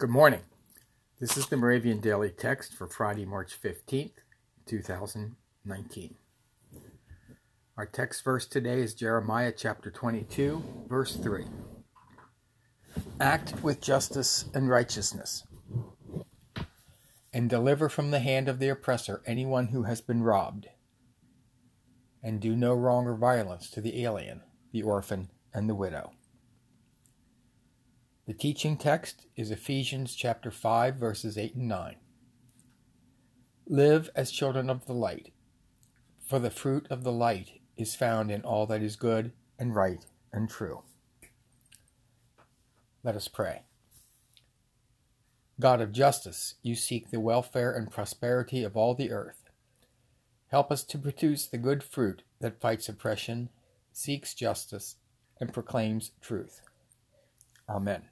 Good morning. This is the Moravian Daily Text for Friday, March 15th, 2019. Our text verse today is Jeremiah chapter 22, verse 3. Act with justice and righteousness, and deliver from the hand of the oppressor anyone who has been robbed, and do no wrong or violence to the alien, the orphan, and the widow. The teaching text is Ephesians chapter 5 verses 8 and 9. Live as children of the light, for the fruit of the light is found in all that is good and right and true. Let us pray. God of justice, you seek the welfare and prosperity of all the earth. Help us to produce the good fruit that fights oppression, seeks justice, and proclaims truth. Amen.